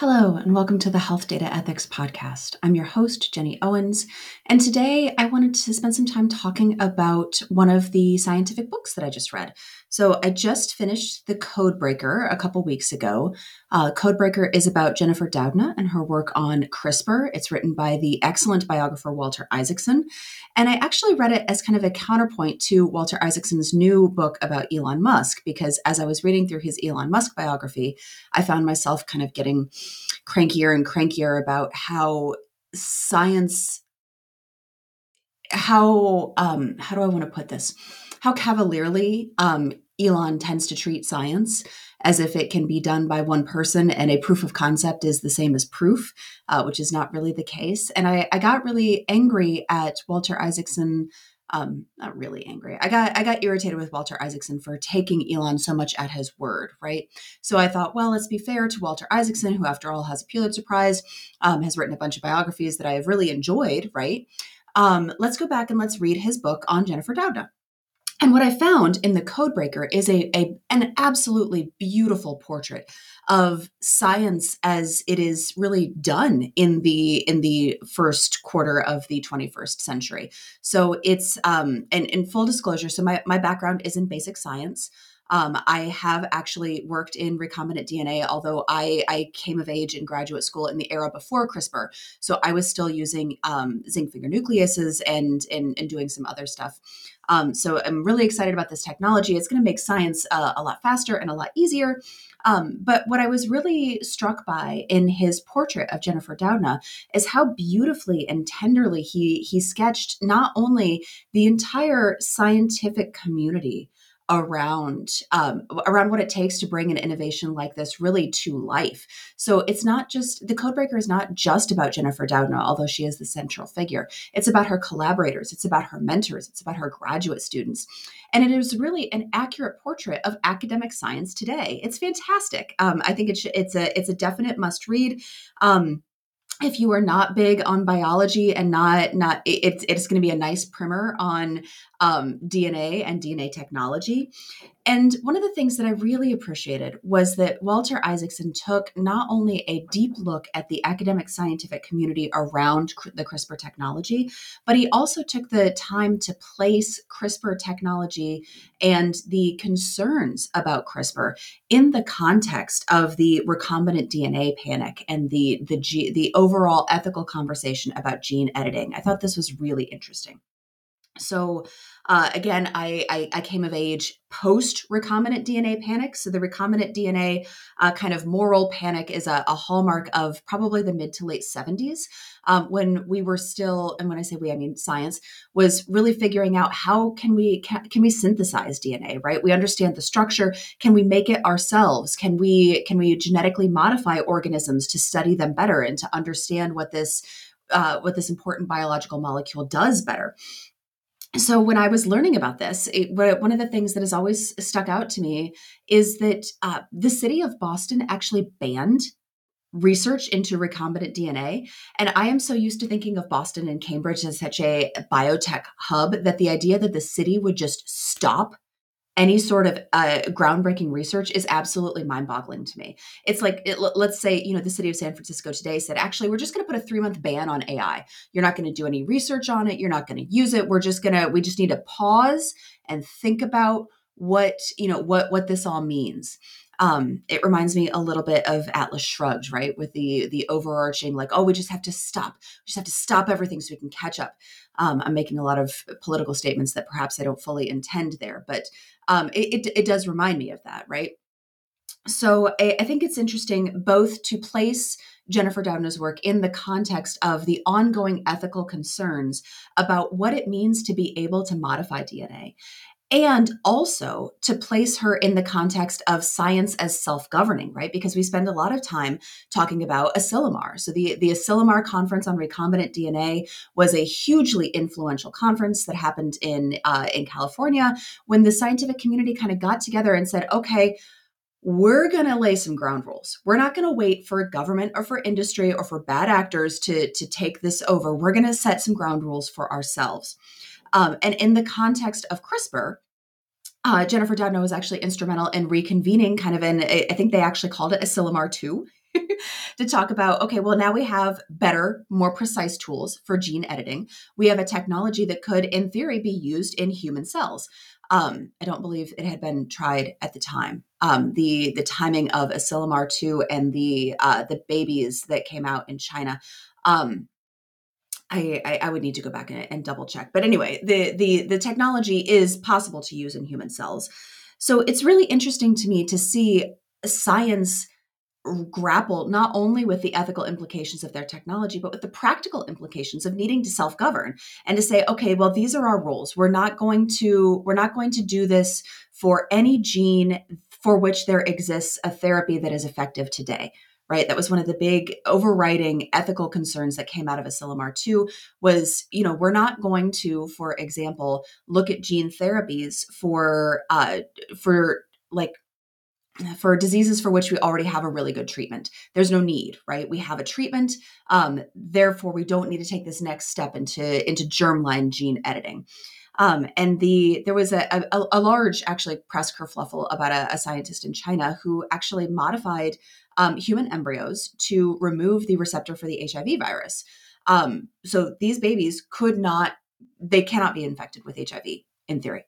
Hello, and welcome to the Health Data Ethics Podcast. I'm your host, Jenny Owens, and today I wanted to spend some time talking about one of the scientific books that I just read. So, I just finished The Codebreaker a couple weeks ago. Uh, Codebreaker is about Jennifer Doudna and her work on CRISPR. It's written by the excellent biographer Walter Isaacson. And I actually read it as kind of a counterpoint to Walter Isaacson's new book about Elon Musk, because as I was reading through his Elon Musk biography, I found myself kind of getting crankier and crankier about how science how um how do i want to put this how cavalierly um elon tends to treat science as if it can be done by one person and a proof of concept is the same as proof uh, which is not really the case and I, I got really angry at walter isaacson um, not really angry. I got I got irritated with Walter Isaacson for taking Elon so much at his word, right? So I thought, well, let's be fair to Walter Isaacson, who, after all, has a Pulitzer Prize, um, has written a bunch of biographies that I have really enjoyed, right? Um, let's go back and let's read his book on Jennifer Doudna. And what I found in the Codebreaker is a, a an absolutely beautiful portrait of science as it is really done in the in the first quarter of the 21st century. So it's um and in full disclosure, so my, my background is in basic science. Um, I have actually worked in recombinant DNA, although I, I came of age in graduate school in the era before CRISPR. So I was still using um, zinc finger nucleases and, and, and doing some other stuff. Um, so I'm really excited about this technology. It's going to make science uh, a lot faster and a lot easier. Um, but what I was really struck by in his portrait of Jennifer Doudna is how beautifully and tenderly he he sketched not only the entire scientific community around um, around what it takes to bring an innovation like this really to life. So it's not just the Codebreaker is not just about Jennifer Doudna, although she is the central figure. It's about her collaborators, it's about her mentors, it's about her graduate students, and it is really an accurate portrait of academic science today. It's fantastic. Um, I think it's it's a it's a definite must read. Um, if you are not big on biology and not not it's it's going to be a nice primer on um, DNA and DNA technology. And one of the things that I really appreciated was that Walter Isaacson took not only a deep look at the academic scientific community around the CRISPR technology, but he also took the time to place CRISPR technology and the concerns about CRISPR in the context of the recombinant DNA panic and the the G, the overall ethical conversation about gene editing. I thought this was really interesting. So uh, again, I, I, I came of age post recombinant DNA panic. So the recombinant DNA uh, kind of moral panic is a, a, hallmark of probably the mid to late 70s um, when we were still, and when I say we, I mean science was really figuring out how can we can, can we synthesize DNA, right? We understand the structure. Can we make it ourselves? Can we can we genetically modify organisms to study them better and to understand what this uh, what this important biological molecule does better? So when I was learning about this, it, one of the things that has always stuck out to me is that uh, the city of Boston actually banned research into recombinant DNA. And I am so used to thinking of Boston and Cambridge as such a biotech hub that the idea that the city would just stop any sort of uh, groundbreaking research is absolutely mind-boggling to me. It's like it, let's say you know the city of San Francisco today said actually we're just going to put a three-month ban on AI. You're not going to do any research on it. You're not going to use it. We're just gonna we just need to pause and think about what you know what what this all means. Um, it reminds me a little bit of Atlas Shrugged, right? With the the overarching like, oh, we just have to stop. We just have to stop everything so we can catch up. Um, I'm making a lot of political statements that perhaps I don't fully intend there, but um, it, it, it does remind me of that, right? So I, I, think it's interesting both to place Jennifer Doudna's work in the context of the ongoing ethical concerns about what it means to be able to modify DNA and also to place her in the context of science as self-governing right because we spend a lot of time talking about asilomar so the, the asilomar conference on recombinant dna was a hugely influential conference that happened in uh, in california when the scientific community kind of got together and said okay we're going to lay some ground rules. We're not going to wait for government or for industry or for bad actors to, to take this over. We're going to set some ground rules for ourselves. Um, and in the context of CRISPR, uh, Jennifer Doudna was actually instrumental in reconvening kind of an, I think they actually called it Asilomar 2 to talk about okay, well, now we have better, more precise tools for gene editing. We have a technology that could, in theory, be used in human cells. Um, I don't believe it had been tried at the time. Um, the the timing of Asilomar two and the uh, the babies that came out in China. Um, I, I, I would need to go back and, and double check. But anyway, the the the technology is possible to use in human cells. So it's really interesting to me to see science grapple not only with the ethical implications of their technology but with the practical implications of needing to self-govern and to say okay well these are our rules we're not going to we're not going to do this for any gene for which there exists a therapy that is effective today right that was one of the big overriding ethical concerns that came out of asilomar 2 was you know we're not going to for example look at gene therapies for uh for like for diseases for which we already have a really good treatment. There's no need, right? We have a treatment, um, therefore we don't need to take this next step into into germline gene editing. Um, and the there was a, a, a, large actually press kerfluffle about a, a, scientist in China who actually modified um, human embryos to remove the receptor for the HIV virus. Um, so these babies could not, they cannot be infected with HIV in theory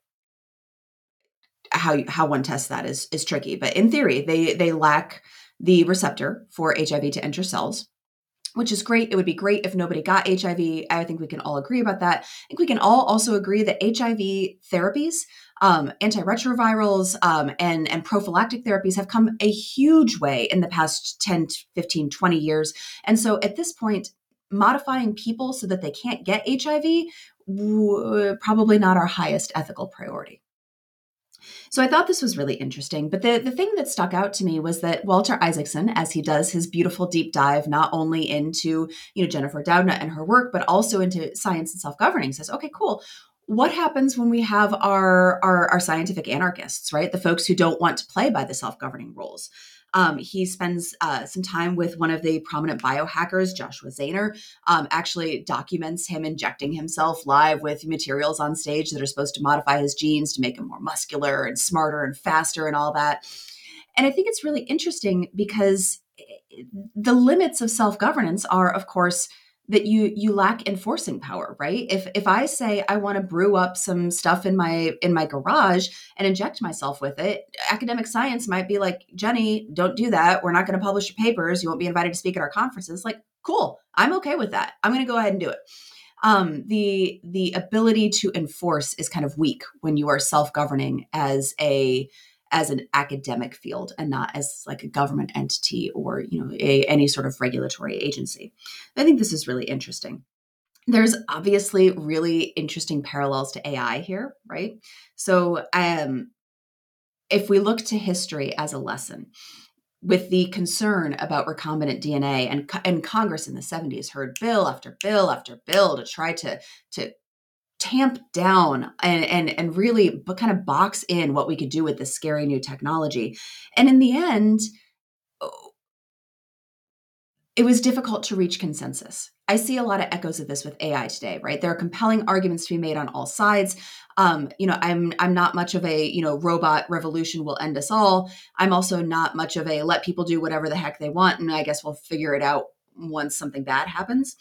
how how one tests that is is tricky. But in theory, they they lack the receptor for HIV to enter cells which is great. It would be great if nobody got HIV. I think we can all agree about that. I think we can all also agree that HIV therapies, um, antiretrovirals, um, and, and prophylactic therapies have come a huge way in the past 10, 15, 20 years. And so at this point, modifying people so that they can't get HIV, w- probably not our highest ethical priority. So I thought this was really interesting. But the, the thing that stuck out to me was that Walter Isaacson, as he does his beautiful deep dive, not only into, you know, Jennifer Doudna and her work, but also into science and self-governing, says, okay, cool what happens when we have our, our, our scientific anarchists right the folks who don't want to play by the self-governing rules um, he spends uh, some time with one of the prominent biohackers, Joshua Zayner, um, actually documents him injecting himself live with materials on stage that are supposed to modify his genes to make him more muscular and smarter and faster and all that. And I think it's really interesting because eh, the limits of self governance are, of course, that you you lack enforcing power right? If if i say i want to brew up some stuff in my in my garage and inject myself with it academic science might be like jenny don't do that. We're not going to publish your papers. You won't be invited to speak at our conferences. Like cool. I'm okay with that. I'm going to go ahead and do it. Um, the the ability to enforce is kind of weak when you are self-governing as a as an academic field and not as like a government entity or you know a, any sort of regulatory agency. I think this is really interesting. There's obviously really interesting parallels to ai here right? So um, if we look to history as a lesson with the concern about recombinant DNA, and, and Congress in the 70s heard bill after bill after bill to try to, to tamp down and and and really but kind of box in what we could do with this scary new technology. And in the end, it was difficult to reach consensus. I see a lot of echoes of this with AI today, right? There are compelling arguments to be made on all sides. Um, you know, I'm I'm not much of a you know robot revolution will end us all. I'm also not much of a let people do whatever the heck they want, and I guess we'll figure it out once something bad happens.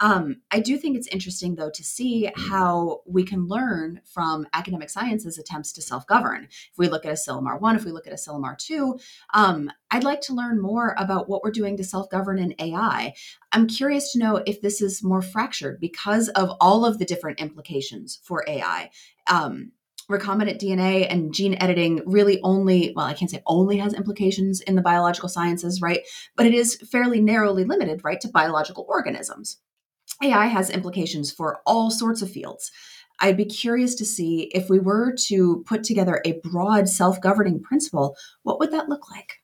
Um, I do think it's interesting, though, to see how we can learn from academic science's attempts to self govern. If we look at Asilomar 1, if we look at Asilomar 2, um, I'd like to learn more about what we're doing to self govern in AI. I'm curious to know if this is more fractured because of all of the different implications for AI. Um, recombinant DNA and gene editing really only, well, I can't say only has implications in the biological sciences, right? But it is fairly narrowly limited, right, to biological organisms. AI has implications for all sorts of fields. I'd be curious to see if we were to put together a broad self governing principle, what would that look like?